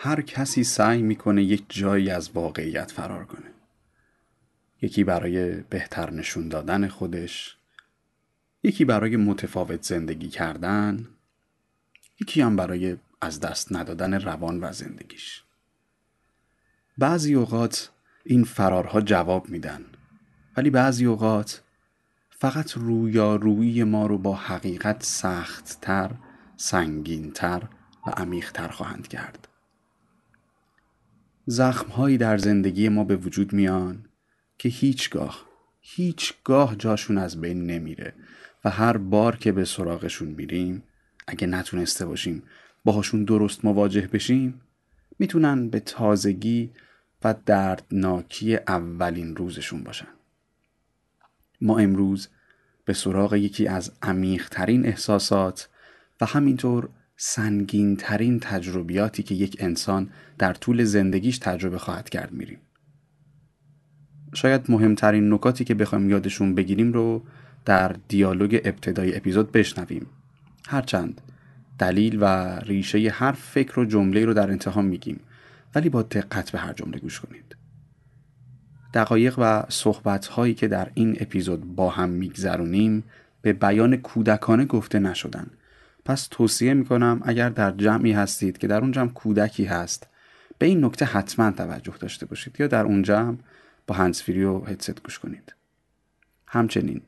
هر کسی سعی می‌کنه یک جایی از واقعیت فرار کنه یکی برای بهتر نشون دادن خودش یکی برای متفاوت زندگی کردن یکی هم برای از دست ندادن روان و زندگیش بعضی اوقات این فرارها جواب میدن ولی بعضی اوقات فقط رویارویی ما رو با حقیقت سختتر، سنگینتر و عمیقتر خواهند کرد. زخمهایی در زندگی ما به وجود میان که هیچگاه هیچگاه جاشون از بین نمیره و هر بار که به سراغشون میریم اگه نتونسته باشیم باهاشون درست مواجه بشیم می‌تونن به تازگی و دردناکی اولین روزشون باشن. ما امروز به سراغ یکی از عمیقترین احساسات و همینطور سنگین ترین تجربیاتی که یک انسان در طول زندگیش تجربه خواهد کرد میریم. شاید مهمترین نکاتی که بخوایم یادشون بگیریم رو در دیالوگ ابتدای اپیزود بشنویم. هرچند دلیل و ریشه هر فکر و جمله رو در انتها میگیم ولی با دقت به هر جمله گوش کنید. دقایق و صحبت هایی که در این اپیزود با هم میگذرونیم به بیان کودکانه گفته نشدن. پس توصیه می‌کنم اگر در جمعی هستید که در اون جمع کودکی هست به این نکته حتما توجه داشته باشید یا در اون جمع با هنسفیری و هدست گوش کنید. همچنین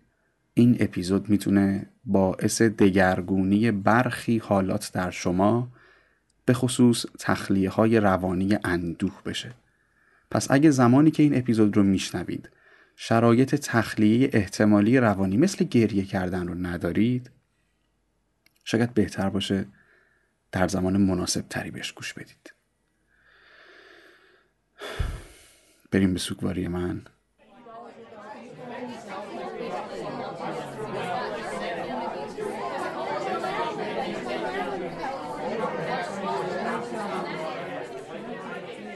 این اپیزود می‌تونه باعث دگرگونی برخی حالات در شما به خصوص تخلیه های روانی اندوه بشه. پس اگه زمانی که این اپیزود رو میشنوید شرایط تخلیه احتمالی روانی مثل گریه کردن رو ندارید شاید بهتر باشه در زمان مناسب تری بهش گوش بدید. بریم به سوگواری من.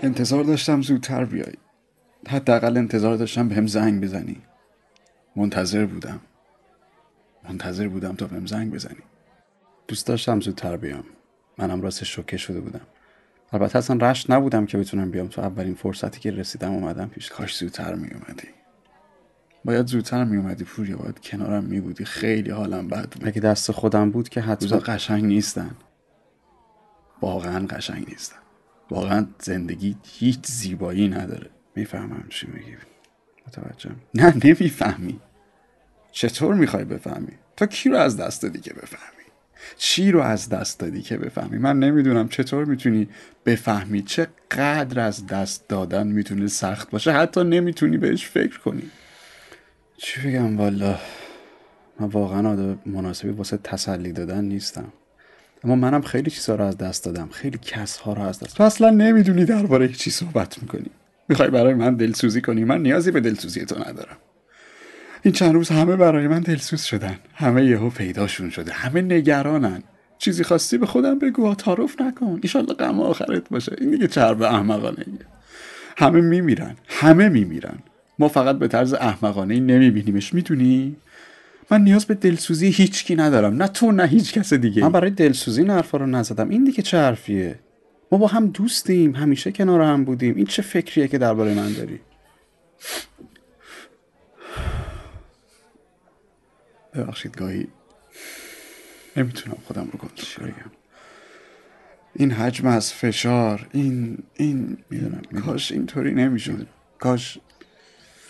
انتظار داشتم زودتر بیای. حداقل انتظار داشتم بهم زنگ بزنی. منتظر بودم. منتظر بودم تا بهم زنگ بزنی. دوست داشتم زودتر بیام. منم راست شوکه شده بودم. البته اصلا رشت نبودم که بتونم بیام. تو اولین فرصتی که رسیدم اومدم پیش. کاش زودتر می اومدی باید زودتر می اومدی پوریا. باید کنارم می بودی خیلی حالم بد بود. اگه دست خودم بود که حتما قشنگ نیستن. واقعا قشنگ نیستن. واقعا زندگی هیچ زیبایی نداره. می‌فهمم چی میگی. متوجه نه نمی‌فهمی. چطور می‌خوای بفهمی؟ تو کی رو از دست دادی که بفهمی؟ چی رو از دست دادی که بفهمی؟ من نمی‌دونم چطور می‌تونی بفهمی چه قدر از دست دادن می‌تونه سخت باشه. حتی نمی‌تونی بهش فکر کنی. چی بگم؟ والا من واقعا آدم مناسبی واسه تسلی دادن نیستم. اما منم خیلی چیزها رو از دست دادم. خیلی کسها رو از دست تو اصلا نمی‌دونی درباره چی صحبت می‌کنی. می‌خوای برای من دلسوزی کنی؟ من نیازی به دلسوزی تو ندارم. این چند روز همه برای من دلسوز شدن. همه یهو پیداشون شده. همه نگرانن. چیزی خواستی به خودم بگو تعارف نکن. ایشالله غم آخرت باشه. این دیگه چرب احمقانه همه میمیرن. همه میمیرن. ما فقط به طرز احمقانه نمیبینیمش. می‌دونی؟ من نیاز به دلسوزی هیچکی ندارم. نه تو نه هیچ کس دیگه من برای دلسوزی این حرفا رو نزدم. این دیگه چه حرفیه؟ ما با هم دوستیم. همیشه کنار هم بودیم. این چه فکریه که درباره من داری؟ ببخشید گاهی نمی‌تونم خودم رو کنترل کنم این حجم از فشار این این می‌دونم کاش اینطوری نمی‌شد. کاش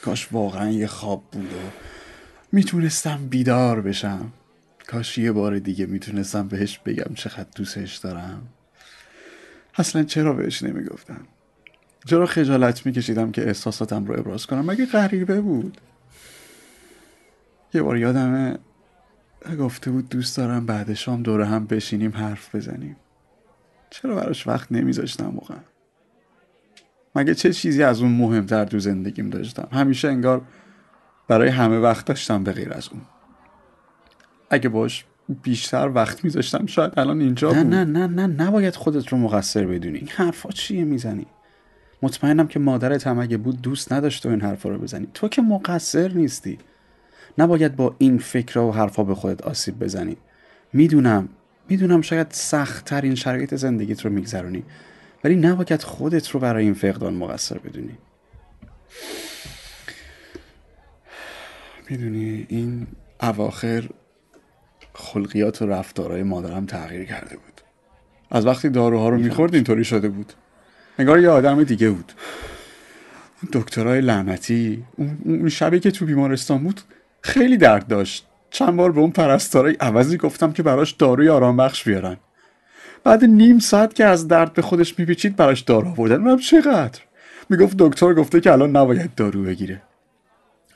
کاش واقعا یه خواب بود و می‌تونستم بیدار بشم. کاش یه بار دیگه می‌تونستم بهش بگم چقدر دوستش دارم. اصلا چرا بهش نمی‌گفتم؟ چرا خجالت میکشیدم که احساساتم رو ابراز کنم؟ مگه غریبه بود؟ یه بار یادمه گفته بود دوست دارم بعد شام دور هم بشینیم حرف بزنیم. چرا براش وقت نمیذاشتم واقعا؟ مگه چه چیزی از اون مهمتر تو زندگیم داشتم؟ همیشه انگار برای همه وقت داشتم به غیر از اون. اگه باش بیشتر وقت میذاشتم شاید الان اینجا نه بود. نه نه نه نباید خودت رو مقصر بدونی. این حرفا چیه می‌زنی؟ مطمئنم که مادرت هم اگه بود دوست نداشت تو این حرفا رو بزنی. تو که مقصر نیستی. نباید با این فکر و حرفا به خودت آسیب بزنی. می‌دونم می‌دونم شاید سخت ترین شرایط زندگیت رو میگذرونی ولی نباید خودت رو برای این فقدان مقصر بدونی. می‌دونی این اواخر خلقیات و رفتارهای مادرم تغییر کرده بود. از وقتی داروها رو می‌خورد اینطوری شده بود. نگار یه آدم دیگه بود. دکترای لعنتی اون شبی که تو بیمارستان بود خیلی درد داشت. چند بار به اون پرستارای عوضی گفتم که براش داروی آرام بخش بیارن. بعد نیم ساعت که از درد به خودش میپیچید براش دارو آوردن. اونم چقدر؟ می‌گفت دکتر گفته که الان نباید دارو بگیره.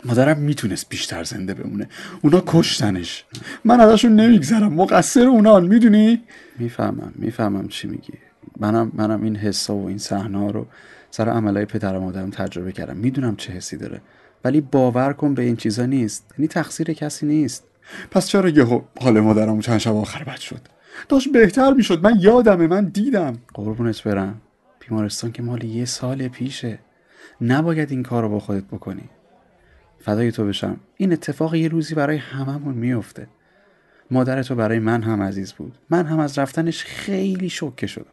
مادرم می‌تونست بیشتر زنده بمونه. اونا کشتنش. من ازشون نمیگذرم. مقصر اونان می‌دونی؟ می‌فهمم می‌فهمم چی میگی. منم منم این حسا و این صحنه رو سر عملای پدر و مادرم تجربه کردم. می‌دونم چه حسی داره. ولی باور کن به این چیزا نیست. یعنی تقصیر کسی نیست. پس چرا یه حال مادرم چند شب آخر بد شد؟ داشت بهتر می‌شد. من یادمه. من دیدم. قربونت برم. بیمارستان که مال یه سال پیشه. نباید این کار رو با خودت بکنی. فدای تو بشم. این اتفاق یه روزی برای هممون میفته مادر تو برای من هم عزیز بود. من هم از رفتنش خیلی شوکه شدم.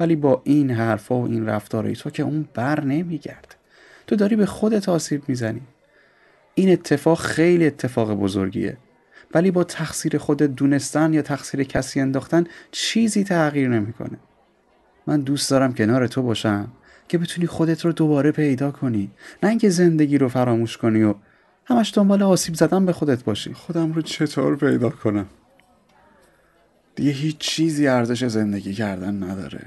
ولی با این حرفا و این رفتارهای تو که اون بر نمیگرد تو داری به خودت آسیب می‌زنی. این اتفاق خیلی اتفاق بزرگیه. ولی با تقصیر خودت دونستن یا تقصیر کسی انداختن چیزی تغییر نمی‌کنه. من دوست دارم کنار تو باشم که بتونی خودت رو دوباره پیدا کنی. نه اینکه زندگی رو فراموش کنی و همش دنبال آسیب زدن به خودت باشی. خودم رو چطور پیدا کنم؟ دیگه هیچ چیزی ارزش زندگی کردن نداره.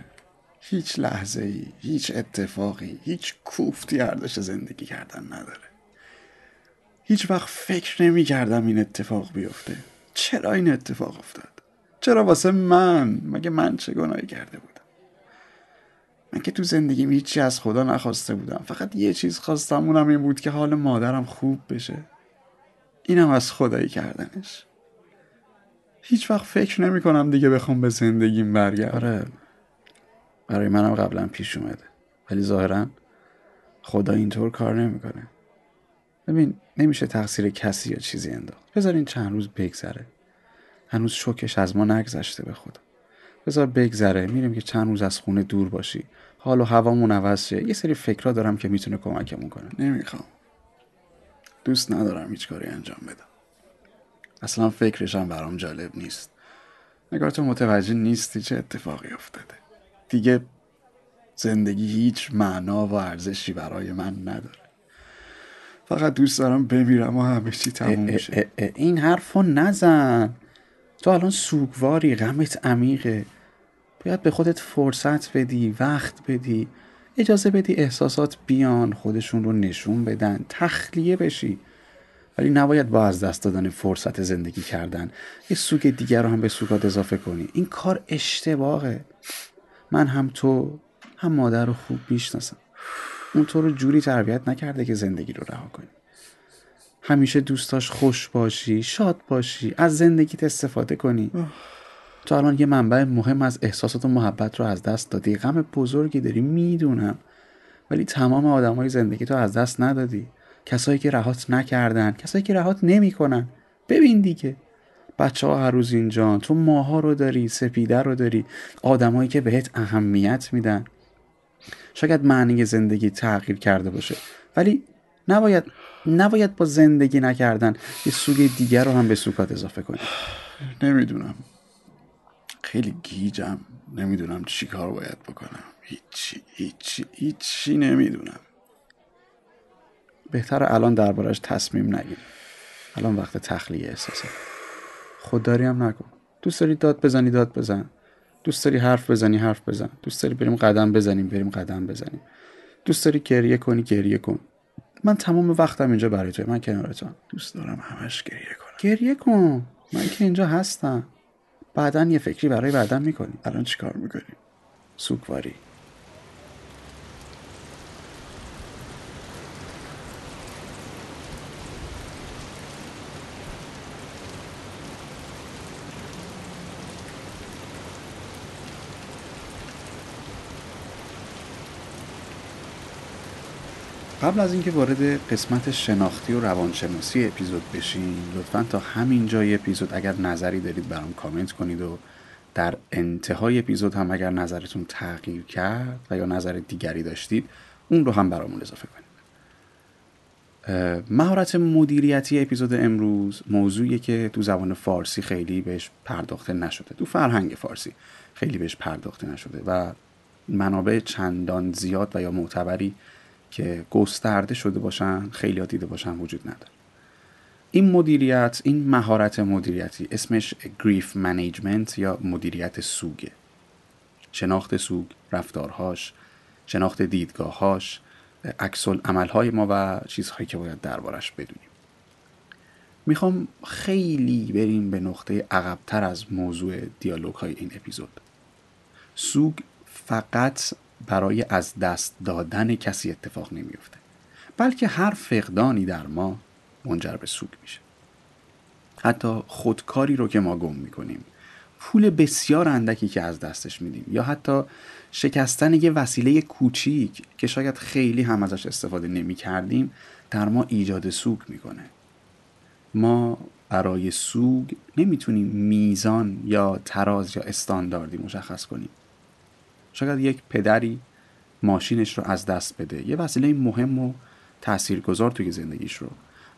هیچ لحظه ای هیچ اتفاقی هیچ کوفتی ارزش زندگی کردن نداره. هیچ وقت فکر نمی کردم این اتفاق بیفته. چرا این اتفاق افتاد؟ چرا واسه من؟ مگه من چه گناهی کرده بودم؟ من که تو زندگیم هیچی از خدا نخواسته بودم. فقط یه چیز خواستم اونم این بود که حال مادرم خوب بشه. اینم از خدایی کردنش. هیچ وقت فکر نمی کنم دیگه بخوام به زندگیم برگردم. آره. برای منم قبلا پیش اومده. ولی ظاهرا خدا اینطور کار نمی‌کنه. ببین نمیشه تقصیر کسی یا چیزی انداخت. بذار چند روز بگذره. هنوز شکش از ما نگذشته به خدا. بذار بگذره. میریم که چند روز از خونه دور باشی. حال و هوامون عوض شه. یه سری فکرها دارم که می‌تونه کمکمون کنه. نمی‌خوام. دوست ندارم هیچ کاری انجام بدم. اصلا فکرشم برام جالب نیست. نگار تو متوجه نیستی چه اتفاقی افتاده. دیگه زندگی هیچ معنا و ارزشی برای من نداره. فقط دوست دارم بمیرم و همه چی تموم شه. این حرفو نزن. تو الان سوگواری غمت عمیقه. باید به خودت فرصت بدی وقت بدی اجازه بدی احساسات بیان خودشون رو نشون بدن تخلیه بشی. ولی نباید با از دست دادن فرصت زندگی کردن. یه سوگ دیگر رو هم به سوگات اضافه کنی. این کار اشتباهه. من هم تو هم مادر رو خوب می‌شناسم. اون تو رو جوری تربیت نکرده که زندگی رو رها کنی. همیشه دوستاش خوش باشی شاد باشی از زندگیت استفاده کنی. تو الان یه منبع مهم از احساسات و محبت رو از دست دادی. غم بزرگی داری می‌دونم. ولی تمام آدمای زندگی تو از دست ندادی. کسایی که رهات نکردن کسایی که رهات نمی‌کنن. ببین دیگه. بچه ها هر روز اینجا تو ماها رو داری سپیده رو داری آدمایی که بهت اهمیت میدن. شاید معنی زندگی تغییر کرده باشه ولی نباید نباید با زندگی نکردن یه سوگ دیگر رو هم به سوکات اضافه کنی. نمی‌دونم. خیلی گیجم. نمی‌دونم چی کار باید بکنم. هیچی هیچی هیچی نمی‌دونم. بهتر الان دربارش تصمیم نگیر الان وقت تخلیه احساسه خودداری هم نکن. دوست داری داد بزنی داد بزن. دوست داری حرف بزنی حرف بزن. دوست داری بریم قدم بزنیم بریم قدم بزنیم. دوست داری گریه کنی گریه کن. من تمام وقتم اینجا برای توی. من کنارتم دوست دارم همش گریه کنم. گریه کن. من که اینجا هستم. بعدا یه فکری برای بعدم می‌کنی. الان چیکار می‌کنی؟ سوگواری. قبل از اینکه وارد قسمت شناختی و روانشناسی اپیزود بشین لطفا تا همین جای اپیزود اگر نظری دارید برام کامنت کنید و در انتهای اپیزود هم اگر نظرتون تغییر کرد و یا نظر دیگری داشتید اون رو هم برامون اضافه کنید. مهارت مدیریتی اپیزود امروز موضوعی که تو زبان فارسی خیلی بهش پرداخته نشده. تو فرهنگ فارسی خیلی بهش پرداخته نشده و منابع چندان زیاد و یا معتبری که گسترده شده باشن خیلی ها دیده باشن وجود نداره. این مدیریت این مهارت مدیریتی اسمش grief management یا مدیریت سوگه. شناخت سوگ رفتارهاش شناخت دیدگاهاش عکس‌العمل‌های ما و چیزهایی که باید دربارش بدونیم. می‌خوام خیلی بریم به نقطه عقبتر از موضوع دیالوگ های این اپیزود. سوگ فقط برای از دست دادن کسی اتفاق نمیفته بلکه هر فقدانی در ما منجر به سوگ میشه. حتی خودکاری رو که ما گم می‌کنیم پول بسیار اندکی که از دستش میدیم یا حتی شکستن یه وسیله کوچیک که شاید خیلی هم ازش استفاده نمی کردیم در ما ایجاد سوگ می‌کنه. ما برای سوگ نمی‌تونیم میزان یا تراز یا استانداردی مشخص کنیم. شاید یک پدری ماشینش رو از دست بده. یه وسیله مهم و تاثیرگذار توی زندگیش رو.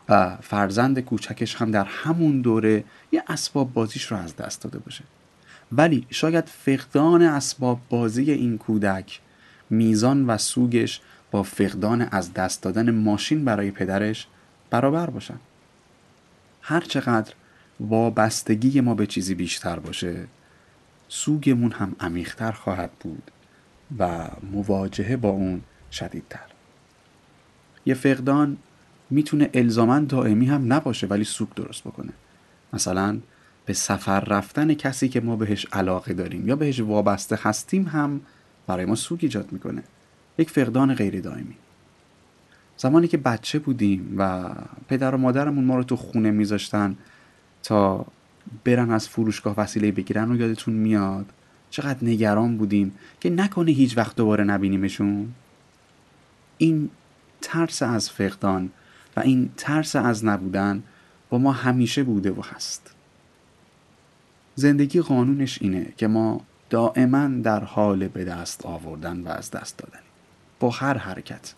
و فرزند کوچکش هم در همون دوره یه اسباب بازیش رو از دست داده باشه. ولی شاید فقدان اسباب بازی این کودک میزان و سوگش با فقدان از دست دادن ماشین برای پدرش برابر باشن. هر چقدر وابستگی ما به چیزی بیشتر باشه سوگمون هم عمیقتر خواهد بود و مواجهه با اون شدیدتر. یه فقدان می‌تونه الزاما دائمی هم نباشه ولی سوگ درست بکنه. مثلا به سفر رفتن کسی که ما بهش علاقه داریم یا بهش وابسته هستیم هم برای ما سوگ ایجاد می‌کنه. یک فقدان غیر دائمی. زمانی که بچه بودیم و پدر و مادرمون ما رو تو خونه میذاشتن تا برن از فروشگاه وسیله بگیرن و یادتون میاد چقدر نگران بودیم که نکنه هیچ وقت دوباره نبینیمشون؟ این ترس از فقدان و این ترس از نبودن با ما همیشه بوده و هست. زندگی قانونش اینه که ما دائما در حال به دست آوردن و از دست دادن. با هر حرکت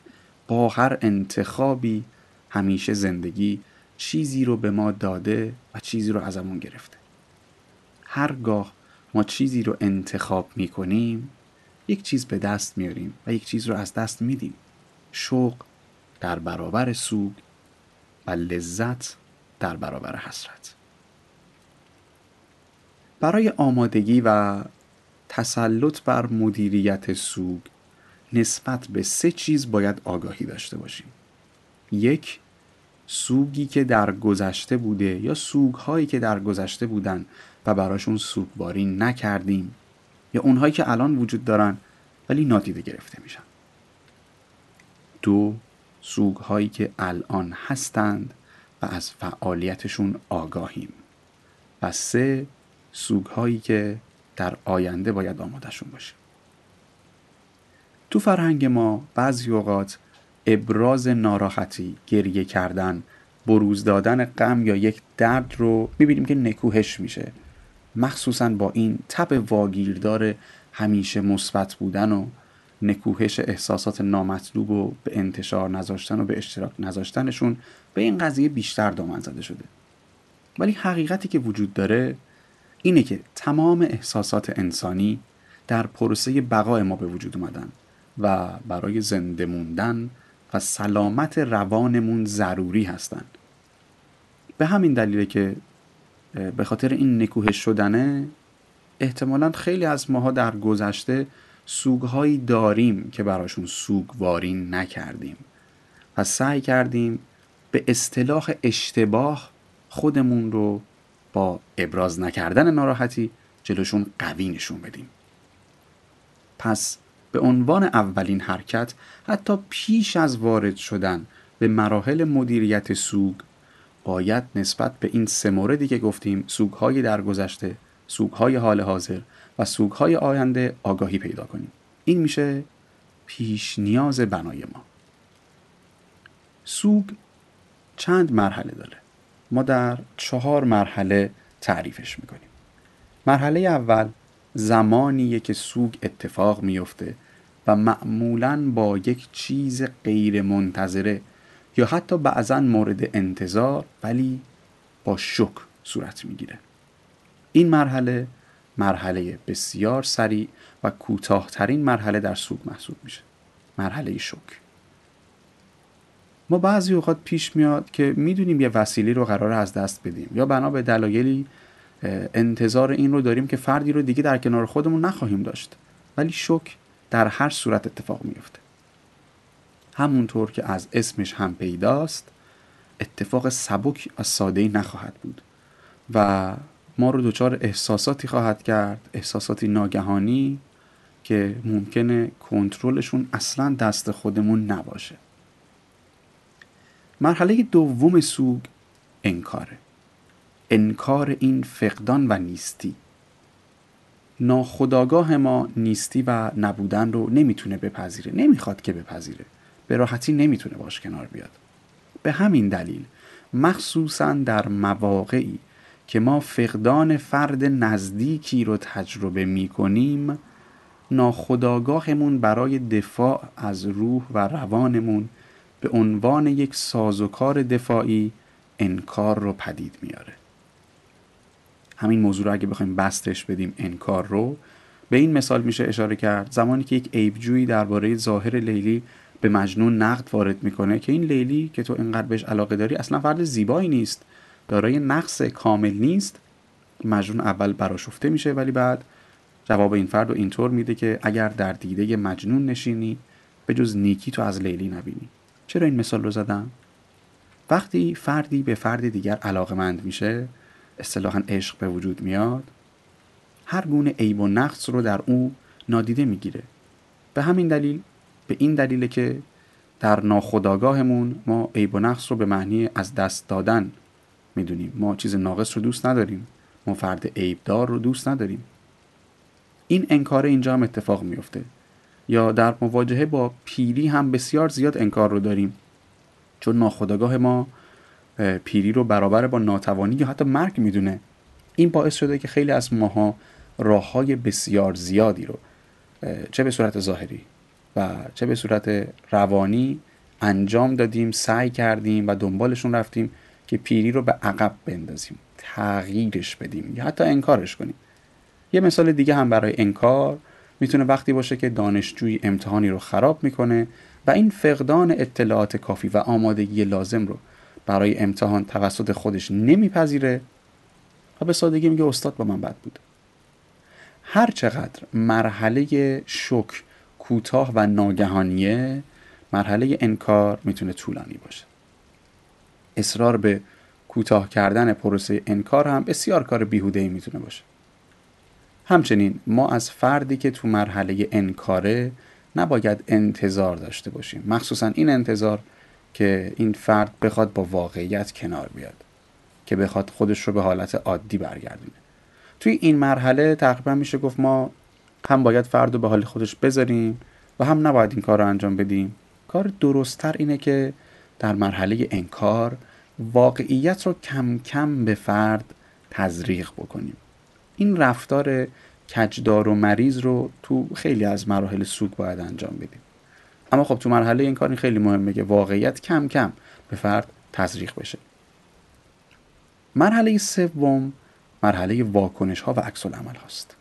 با هر انتخابی همیشه زندگی چیزی رو به ما داده و چیزی رو ازمون گرفته. هرگاه ما چیزی رو انتخاب می کنیم یک چیز به دست میاریم و یک چیز رو از دست میدیم. شوق در برابر سوگ و لذت در برابر حسرت. برای آمادگی و تسلط بر مدیریت سوگ نسبت به سه چیز باید آگاهی داشته باشیم. یک سوگی که در گذشته بوده یا سوگهایی که در گذشته بودن و براشون سوگواری نکردیم یا اونهایی که الان وجود دارن ولی نادیده گرفته میشن. دو سوگهایی که الان هستند و از فعالیتشون آگاهیم. و سه سوگ هایی که در آینده باید آمادهشون باشه. تو فرهنگ ما بعضی اوقات ابراز ناراحتی گریه کردن بروز دادن غم یا یک درد رو می‌بینیم که نکوهش میشه. مخصوصا با این تب واگیردار همیشه مثبت بودن و نکوهش احساسات نامطلوب و به انتشار نذاشتن و به اشتراک نذاشتنشون به این قضیه بیشتر دامن زده شده. ولی حقیقتی که وجود داره اینه که تمام احساسات انسانی در پروسه بقای ما به وجود اومدن و برای زنده موندن و سلامت روانمون ضروری هستند به همین دلیله که به خاطر این نکوهش شدنه احتمالا خیلی از ماها در گذشته سوگهایی داریم که براشون سوگواری نکردیم و سعی کردیم به اصطلاح اشتباه خودمون رو با ابراز نکردن ناراحتی جلوشون قوی نشون بدیم. پس به عنوان اولین حرکت حتی پیش از وارد شدن به مراحل مدیریت سوگ باید نسبت به این سه موردی که گفتیم سوگهای در گذشته سوگهای حال حاضر و سوگهای آینده آگاهی پیدا کنیم. این میشه پیش نیاز بنای ما. سوگ چند مرحله داره؟ ما در چهار مرحله تعریفش می‌کنیم. مرحله اول زمانیه که سوگ اتفاق میفته و معمولا با یک چیز غیر منتظره یا حتی بعضا مورد انتظار ولی با شک صورت می‌گیره. این مرحله مرحله بسیار سریع و کوتاهترین مرحله در سوگ محسوب میشه. مرحله شک. ما بعضی اوقات پیش میاد که می‌دونیم یه وسیله رو قرار از دست بدیم یا بنا به دلایلی انتظار این رو داریم که فردی رو دیگه در کنار خودمون نخواهیم داشت. ولی شک در هر صورت اتفاق میفته همونطور که از اسمش هم پیداست اتفاق سبک و ساده نخواهد بود و ما رو دچار احساساتی خواهد کرد احساساتی ناگهانی که ممکنه کنترلشون اصلا دست خودمون نباشه. مرحله دوم سوگ انکاره. انکار این فقدان و نیستی. ناخداگاه ما نیستی و نبودن رو نمی‌تونه بپذیره نمی‌خواد که بپذیره. به راحتی نمی‌تونه باش کنار بیاد. به همین دلیل مخصوصا در مواقعی که ما فقدان فرد نزدیکی رو تجربه می‌کنیم ناخداگاهمون برای دفاع از روح و روانمون به عنوان یک سازوکار دفاعی انکار رو پدید میاره. همین موضوع رو اگه بخوایم بستش بدیم انکار رو به این مثال میشه اشاره کرد زمانی که یک عیبجویی درباره ظاهر لیلی به مجنون نقد وارد می‌کنه که این لیلی که تو اینقدر بهش علاقه داری اصلا فرد زیبایی نیست دارای نقص کامل نیست. مجنون اول براشفته میشه ولی بعد جواب این فرد رو اینطور میده که اگر در دیده مجنون نشینی به جز نیکی تو از لیلی نبینی. چرا این مثال رو زدم؟ وقتی فردی به فرد دیگر علاقمند میشه اصطلاحا عشق به وجود میاد هر گونه عیب و نقص رو در او نادیده می‌گیره. به همین دلیل به این دلیله که در ناخودآگاهمون ما عیب و نقص رو به معنی از دست دادن می‌دونیم. ما چیز ناقص رو دوست نداریم. ما فرد عیبدار رو دوست نداریم. این انکار اینجا هم اتفاق میفته یا در مواجهه با پیری هم بسیار زیاد انکار رو داریم. چون ناخودآگاه ما پیری رو برابر با ناتوانی یا حتی مرگ می‌دونه. این باعث شده که خیلی از ماها راه های بسیار زیادی رو چه به صورت ظاهری و چه به صورت روانی انجام دادیم سعی کردیم و دنبالشون رفتیم که پیری رو به عقب بندازیم تغییرش بدیم یا حتی انکارش کنیم. یه مثال دیگه هم برای انکار می‌تونه وقتی باشه که دانشجوی امتحانی رو خراب می‌کنه و این فقدان اطلاعات کافی و آمادگی لازم رو برای امتحان توسط خودش نمیپذیره و به سادگی میگه استاد با من بد بود. هر چقدر مرحله شک کوتاه و ناگهانیه مرحله انکار می‌تونه طولانی باشه. اصرار به کوتاه کردن پروسه انکار هم بسیار کار بیهوده ای می‌تونه باشه. همچنین ما از فردی که تو مرحله انکاره نباید انتظار داشته باشیم. مخصوصا این انتظار که این فرد بخواد با واقعیت کنار بیاد که بخواد خودش رو به حالت عادی برگردونه. توی این مرحله تقریبا میشه گفت ما هم باید فرد رو به حال خودش بذاریم و هم نباید این کار رو انجام بدیم. کار درستتر اینه که در مرحله انکار واقعیت رو کم کم به فرد تزریق بکنیم. این رفتار کجدار و مریض رو تو خیلی از مراحل سوگ باید انجام بدیم. اما خب تو مرحله این کار این خیلی مهمه که واقعیت کم کم به فرد تزریق بشه. مرحله سوم مرحله واکنش ها و عکس العمل هاست.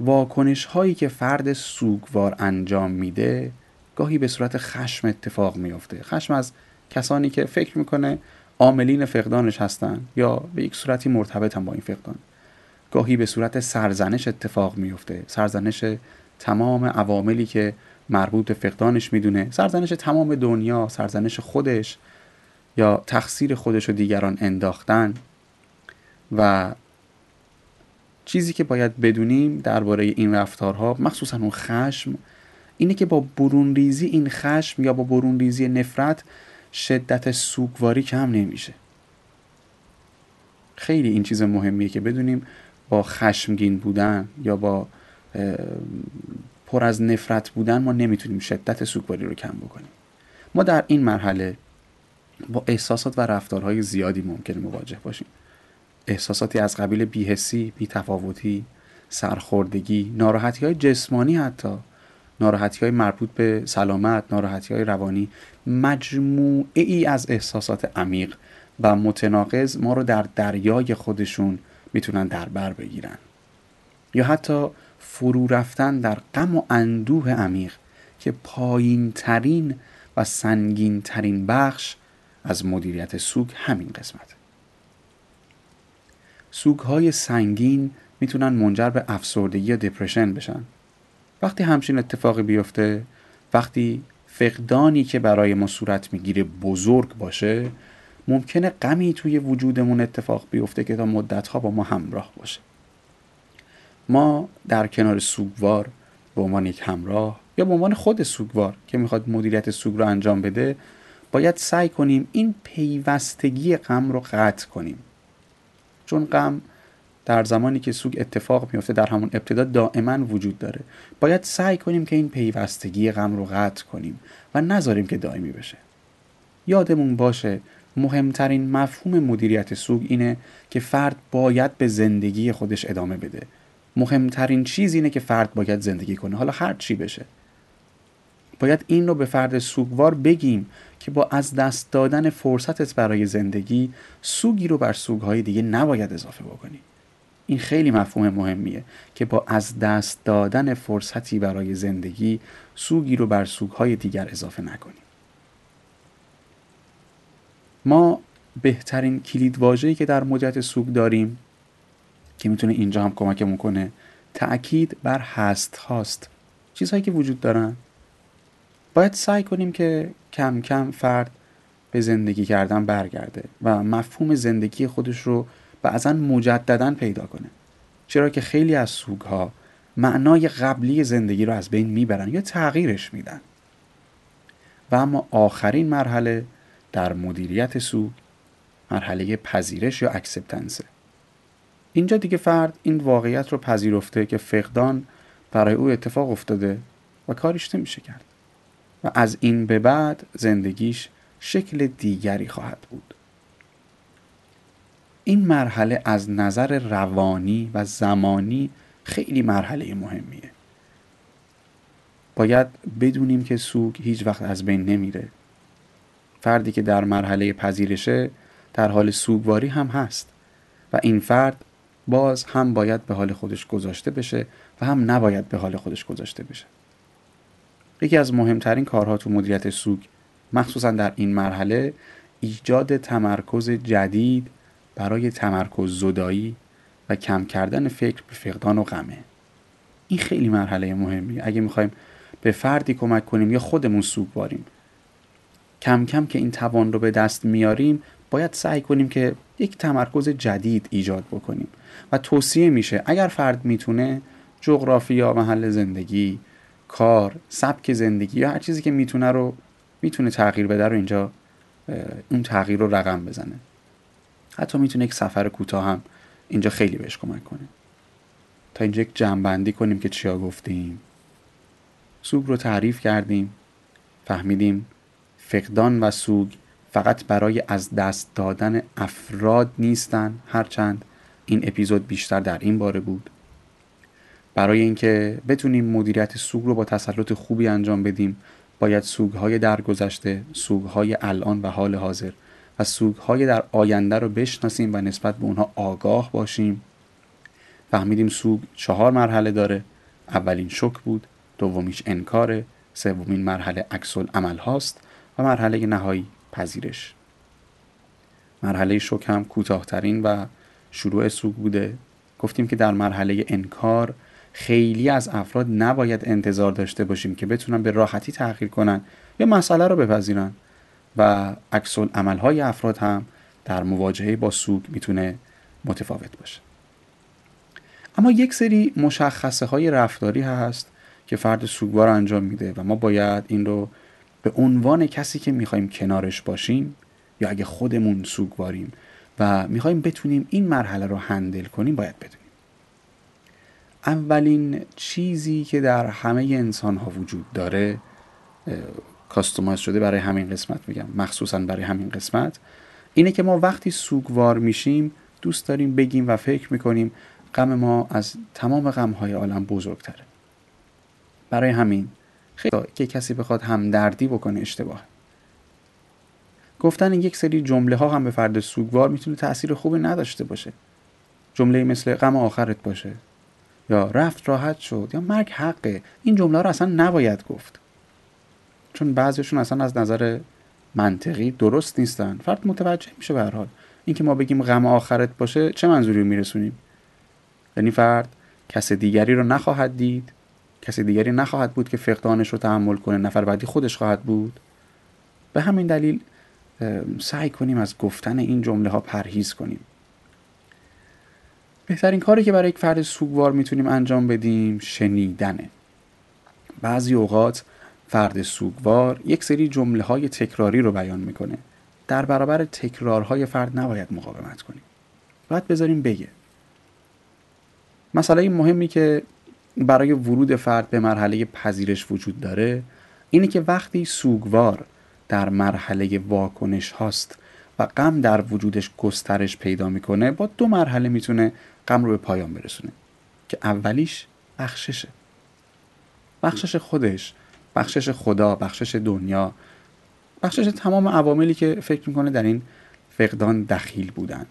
واکنش هایی که فرد سوگوار انجام میده گاهی به صورت خشم اتفاق میافته. خشم از کسانی که فکر می‌کنه عاملین فقدانش هستن یا به یک صورتی مرتبطن با این فقدان. گاهی به صورت سرزنش اتفاق میفته سرزنش تمام عواملی که مربوط به فقدانش می‌دونه. سرزنش تمام دنیا سرزنش خودش یا تقصیر خودش و دیگران انداختن. و چیزی که باید بدونیم درباره این رفتارها مخصوصا اون خشم اینه که با برون ریزی این خشم یا با برون ریزی نفرت شدت سوگواری کم نمیشه. خیلی این چیز مهمیه که بدونیم با خشمگین بودن یا با پر از نفرت بودن ما نمی‌تونیم شدت سوگواری رو کم بکنیم. ما در این مرحله با احساسات و رفتارهای زیادی ممکنه مواجه باشیم. احساساتی از قبیل بیهسی، بیتفاوتی، سرخوردگی ناراحتی های جسمانی حتی ناراحتی های مربوط به سلامت ناراحتی های روانی مجموعه ای از احساسات عمیق و متناقض ما رو در دریای خودشون می‌تونن در بر بگیرن. یا حتی فرو رفتن در غم و اندوه عمیق که پایین ترین و سنگین ترین بخش از مدیریت سوگ همین قسمت. سوگ های سنگین می‌تونن منجر به افسردگی یا دپرشن بشن. وقتی همچین اتفاقی بیفته وقتی فقدانی که برای ما صورت می‌گیره بزرگ باشه ممکنه غمی توی وجودمون اتفاق بیفته که تا مدتها با ما همراه باشه. ما در کنار سوگوار به عنوان یک همراه یا به عنوان خود سوگوار که می‌خواد مدیریت سوگ رو انجام بده باید سعی کنیم این پیوستگی غم رو قطع کنیم. چون غم در زمانی که سوگ اتفاق میفته در همون ابتدا دائما وجود داره. باید سعی کنیم که این پیوستگی غم رو قطع کنیم و نذاریم که دائمی بشه. یادمون باشه مهمترین مفهوم مدیریت سوگ اینه که فرد باید به زندگی خودش ادامه بده. مهمترین چیز اینه که فرد باید زندگی کنه. حالا هر چی بشه. باید این رو به فرد سوگوار بگیم که با از دست دادن فرصتت برای زندگی سوگی رو بر سوگهای دیگه نباید اضافه بکنی. این خیلی مفهوم مهمیه که با از دست دادن فرصتی برای زندگی سوگی رو بر سوگهای دیگر اضافه نکنیم ما بهترین کلید واژه‌ای که در مدیریت سوگ داریم که می‌تونه اینجا هم کمکمون کنه. تأکید بر هست هاست. چیزهایی که وجود دارن. باید سعی کنیم که کم کم فرد به زندگی کردن برگرده و مفهوم زندگی خودش رو بعضا مجددا پیدا کنه. چرا که خیلی از سوگ ها معنای قبلی زندگی رو از بین می‌برن یا تغییرش میدن. و اما آخرین مرحله در مدیریت سوگ مرحله پذیرش یا اکسپتنسه اینجا دیگه فرد این واقعیت رو پذیرفته که فقدان برای او اتفاق افتاده و کاریش نمیشه کرد. و از این به بعد زندگیش شکل دیگری خواهد بود. این مرحله از نظر روانی و زمانی خیلی مرحله مهمیه. باید بدونیم که سوگ هیچ وقت از بین نمیره. فردی که در مرحله پذیرشه در حال سوگواری هم هست و این فرد باز هم باید به حال خودش گذاشته بشه و هم نباید به حال خودش گذاشته بشه. یکی از مهمترین کارها تو مدیریت سوگ مخصوصا در این مرحله ایجاد تمرکز جدید برای تمرکز زدایی و کم کردن فکر به فقدان و غمه. این خیلی مرحله مهمی اگه می‌خوایم به فردی کمک کنیم یا خودمون سوگواریم کم کم که این توان رو به دست میاریم باید سعی کنیم که یک تمرکز جدید ایجاد بکنیم. و توصیه میشه اگر فرد می‌تونه جغرافیا محل زندگی کار سبک زندگی یا هر چیزی که می‌تونه رو می‌تونه تغییر بده رو اینجا اون تغییر رو رقم بزنه. حتی می‌تونه یک سفر کوتاه هم اینجا خیلی بهش کمک کنه. تا اینجا یک جمعبندی کنیم که چیا گفتیم. سوگ رو تعریف کردیم فهمیدیم فقدان و سوگ فقط برای از دست دادن افراد نیستن هرچند این اپیزود بیشتر در این باره بود. برای اینکه بتونیم مدیریت سوگ رو با تسلط خوبی انجام بدیم باید سوگهای درگذشته سوگهای الان و حال حاضر و سوگهای در آینده رو بشناسیم و نسبت به اونها آگاه باشیم. فهمیدیم سوگ چهار مرحله داره. اولین شک بود دومیش انکاره سومین مرحله عکس عمل هاست و مرحله نهایی پذیرش. مرحله شک هم کوتاهترین و شروع سوگ بوده. گفتیم که در مرحله انکار خیلی از افراد نباید انتظار داشته باشیم که بتونن به راحتی تغییر کنن یا مسئله رو بپذیرن. و عکس عملهای افراد هم در مواجهه با سوگ می‌تونه متفاوت باشه. اما یک سری مشخصه های رفتاری هست که فرد سوگوار انجام میده و ما باید این رو به عنوان کسی که می‌خوایم کنارش باشیم یا اگه خودمون سوگواریم و می‌خوایم بتونیم این مرحله رو هندل کنیم باید بدونیم. اولین چیزی که در همه انسان ها وجود داره کاستومایز شده برای همین قسمت میگم مخصوصا برای همین قسمت اینه که ما وقتی سوگوار میشیم دوست داریم بگیم و فکر می‌کنیم غم ما از تمام غمهای عالم بزرگتره. برای همین خیلی که کسی بخواد همدردی بکنه اشتباه گفتن یک سری جمله ها هم به فرد سوگوار می‌تونه تاثیر خوبی نداشته باشه. جمله مثل غم آخرت باشه یا رفت راحت شد یا مرگ حقه. این جمله رو اصلا نباید گفت. چون بعضیشون اصلا از نظر منطقی درست نیستن. فرد متوجه میشه به هر حال. اینکه ما بگیم غم آخرت باشه چه منظوری میرسونیم؟ یعنی فرد کس دیگری رو نخواهد دید. کسی دیگری نخواهد بود که فقدانش رو تحمل کنه. نفر بعدی خودش خواهد بود. به همین دلیل سعی کنیم از گفتن این جمله ها پرهیز کنیم. بهترین کاری که برای یک فرد سوگوار می‌تونیم انجام بدیم شنیدنه. بعضی اوقات فرد سوگوار یک سری جمله های تکراری رو بیان می‌کنه. در برابر تکرارهای فرد نباید مقاومت کنیم. باید بذاریم بگه. مسئله مهمی که برای ورود فرد به مرحله پذیرش وجود داره اینه که وقتی سوگوار در مرحله واکنش هاست و غم در وجودش گسترش پیدا می‌کنه. با دو مرحله می‌تونه غم رو به پایان برسونه که اولیش بخششه. بخشش خودش بخشش خدا بخشش دنیا بخشش تمام عواملی که فکر می‌کنه در این فقدان دخیل بودن.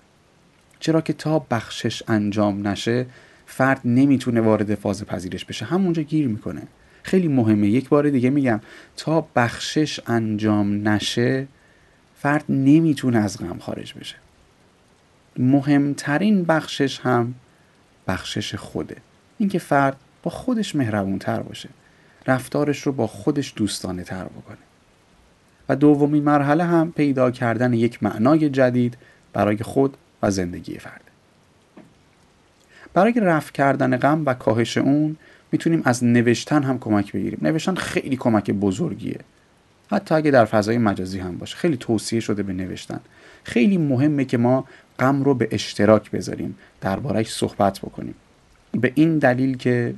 چرا که تا بخشش انجام نشه فرد نمی‌تونه وارد فاز پذیرش بشه. همونجا گیر می‌کنه. خیلی مهمه. یک بار دیگه میگم تا بخشش انجام نشه فرد نمی‌تونه از غم خارج بشه. مهمترین بخشش هم بخشش خوده. اینکه فرد با خودش مهربون تر باشه. رفتارش رو با خودش دوستانه تر بکنه. و دومین مرحله هم پیدا کردن یک معنای جدید برای خود و زندگی فرد. برای رفع کردن غم و کاهش اون می‌تونیم از نوشتن هم کمک بگیریم. نوشتن خیلی کمک بزرگیه. حتی اگه در فضای مجازی هم باشه. خیلی توصیه شده به نوشتن. خیلی مهمه که ما غم رو به اشتراک بذاریم. دربارهش صحبت بکنیم. به این دلیل که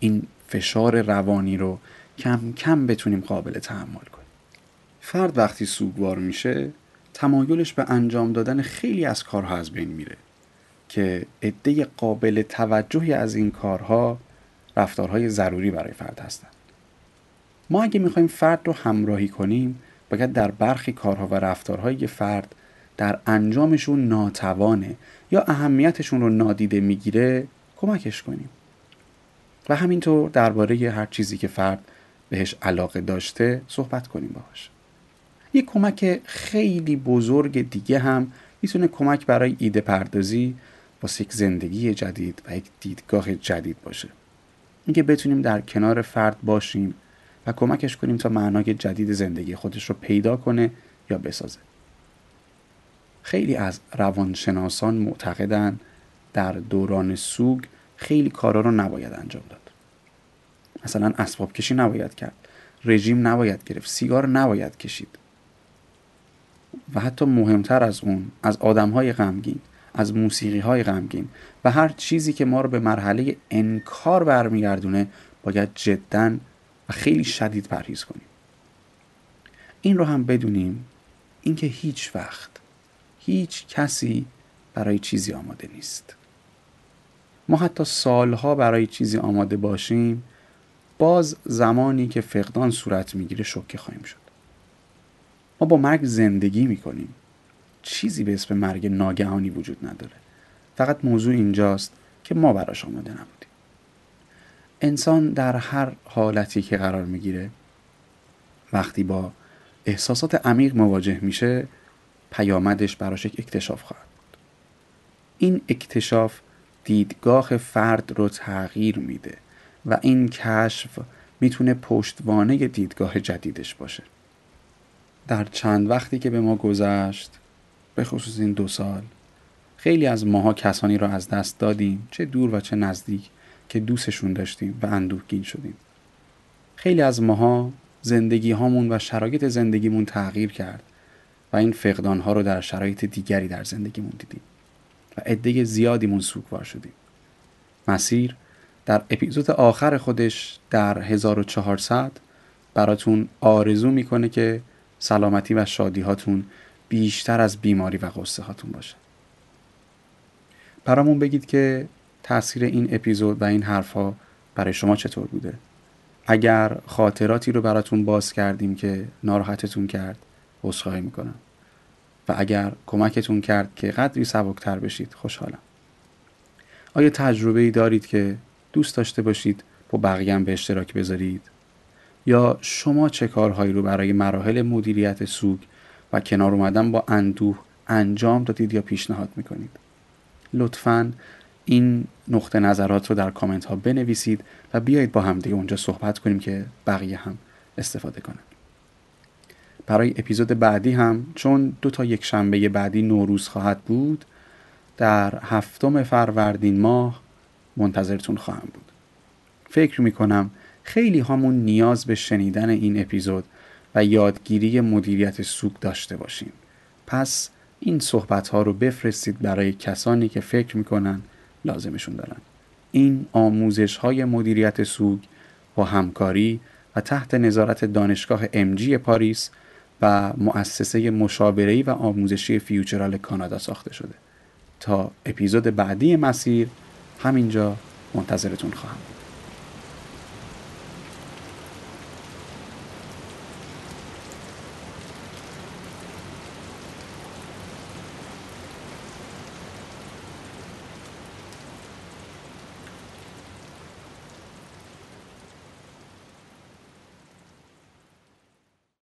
این فشار روانی رو کم کم بتونیم قابل تحمل کنیم. فرد وقتی سوگوار میشه تمایلش به انجام دادن خیلی از کارها از بین میره که عده قابل توجهی از این کارها رفتارهای ضروری برای فرد هستند ما اگه می‌خوایم فرد رو همراهی کنیم باید در برخی کارها و رفتارهای فرد در انجامشون ناتوانه یا اهمیتشون رو نادیده می‌گیره کمکش کنیم. و همینطور درباره هر چیزی که فرد بهش علاقه داشته صحبت کنیم باهاش. یک کمک خیلی بزرگ دیگه هم می‌تونه کمک برای ایده پردازی واسه یک زندگی جدید و یک دیدگاه جدید باشه. اینکه بتونیم در کنار فرد باشیم و کمکش کنیم تا معنای جدید زندگی خودش رو پیدا کنه یا بسازه. خیلی از روانشناسان معتقدن در دوران سوگ خیلی کارا رو نباید انجام داد. مثلا اسباب کشی نباید کرد. رژیم نباید گرفت. سیگار نباید کشید. و حتی مهمتر از اون از آدم های غمگین از موسیقی های غمگین و هر چیزی که ما رو به مرحله انکار برمیگردونه باید جدا و خیلی شدید پرهیز کنیم. این رو هم بدونیم اینکه هیچ وقت هیچ کسی برای چیزی آماده نیست. ما حتی سالها برای چیزی آماده باشیم باز زمانی که فقدان صورت می‌گیره شوکه خواهیم شد. ما با مرگ زندگی می‌کنیم. چیزی به اسم مرگ ناگهانی وجود نداره. فقط موضوع اینجاست که ما براش آماده نبودیم. انسان در هر حالتی که قرار می‌گیره وقتی با احساسات عمیق مواجه میشه پیامدش براش یک اکتشاف خواهد این اکتشاف دیدگاه فرد رو تغییر میده و این کشف می‌تونه پشتوانه دیدگاه جدیدش باشه. در چند وقتی که به ما گذشت به خصوص این دو سال. خیلی از ماها کسانی را از دست دادیم چه دور و چه نزدیک که دوستشون داشتیم و اندوهگین شدیم. خیلی از ماها زندگی هامون و شرایط زندگیمون تغییر کرد و این فقدان ها رو در شرایط دیگری در زندگیمون دیدیم و عده زیادیمون سوگوار شدیم. مسیر در اپیزود آخر خودش در 1400 براتون آرزو می‌کنه که سلامتی و شادی هاتون بیشتر از بیماری و قصه هاتون باشه. برامون بگید که تاثیر این اپیزود و این حرفها برای شما چطور بوده. اگر خاطراتی رو براتون باز کردیم که ناراحتتون کرد عذرخواهی می‌کنم. و اگر کمکتون کرد که قدری سبکتر بشید خوشحالم. آیا تجربه ای دارید که دوست داشته باشید با بقیه به اشتراک بذارید؟ یا شما چه کارهایی رو برای مراحل مدیریت سوگ و کنار اومدن با اندوه انجام دادید یا پیشنهاد می‌کنید. لطفا این نقطه نظرات رو در کامنت ها بنویسید و بیایید با هم دیگه اونجا صحبت کنیم که بقیه هم استفاده کنند برای اپیزود بعدی هم چون دو تا یک شنبه بعدی نوروز خواهد بود در هفتم فروردین ماه منتظرتون خواهم بود. فکر می‌کنم خیلی همون نیاز به شنیدن این اپیزود و یادگیری مدیریت سوگ داشته باشیم پس این صحبت ها رو بفرستید برای کسانی که فکر می‌کنن لازمشون دارن. این آموزش های مدیریت سوگ با همکاری و تحت نظارت دانشگاه امجی پاریس و مؤسسه مشاوره‌ای و آموزشی فیوچرال کانادا ساخته شده. تا اپیزود بعدی مسیر همینجا منتظرتون خواهم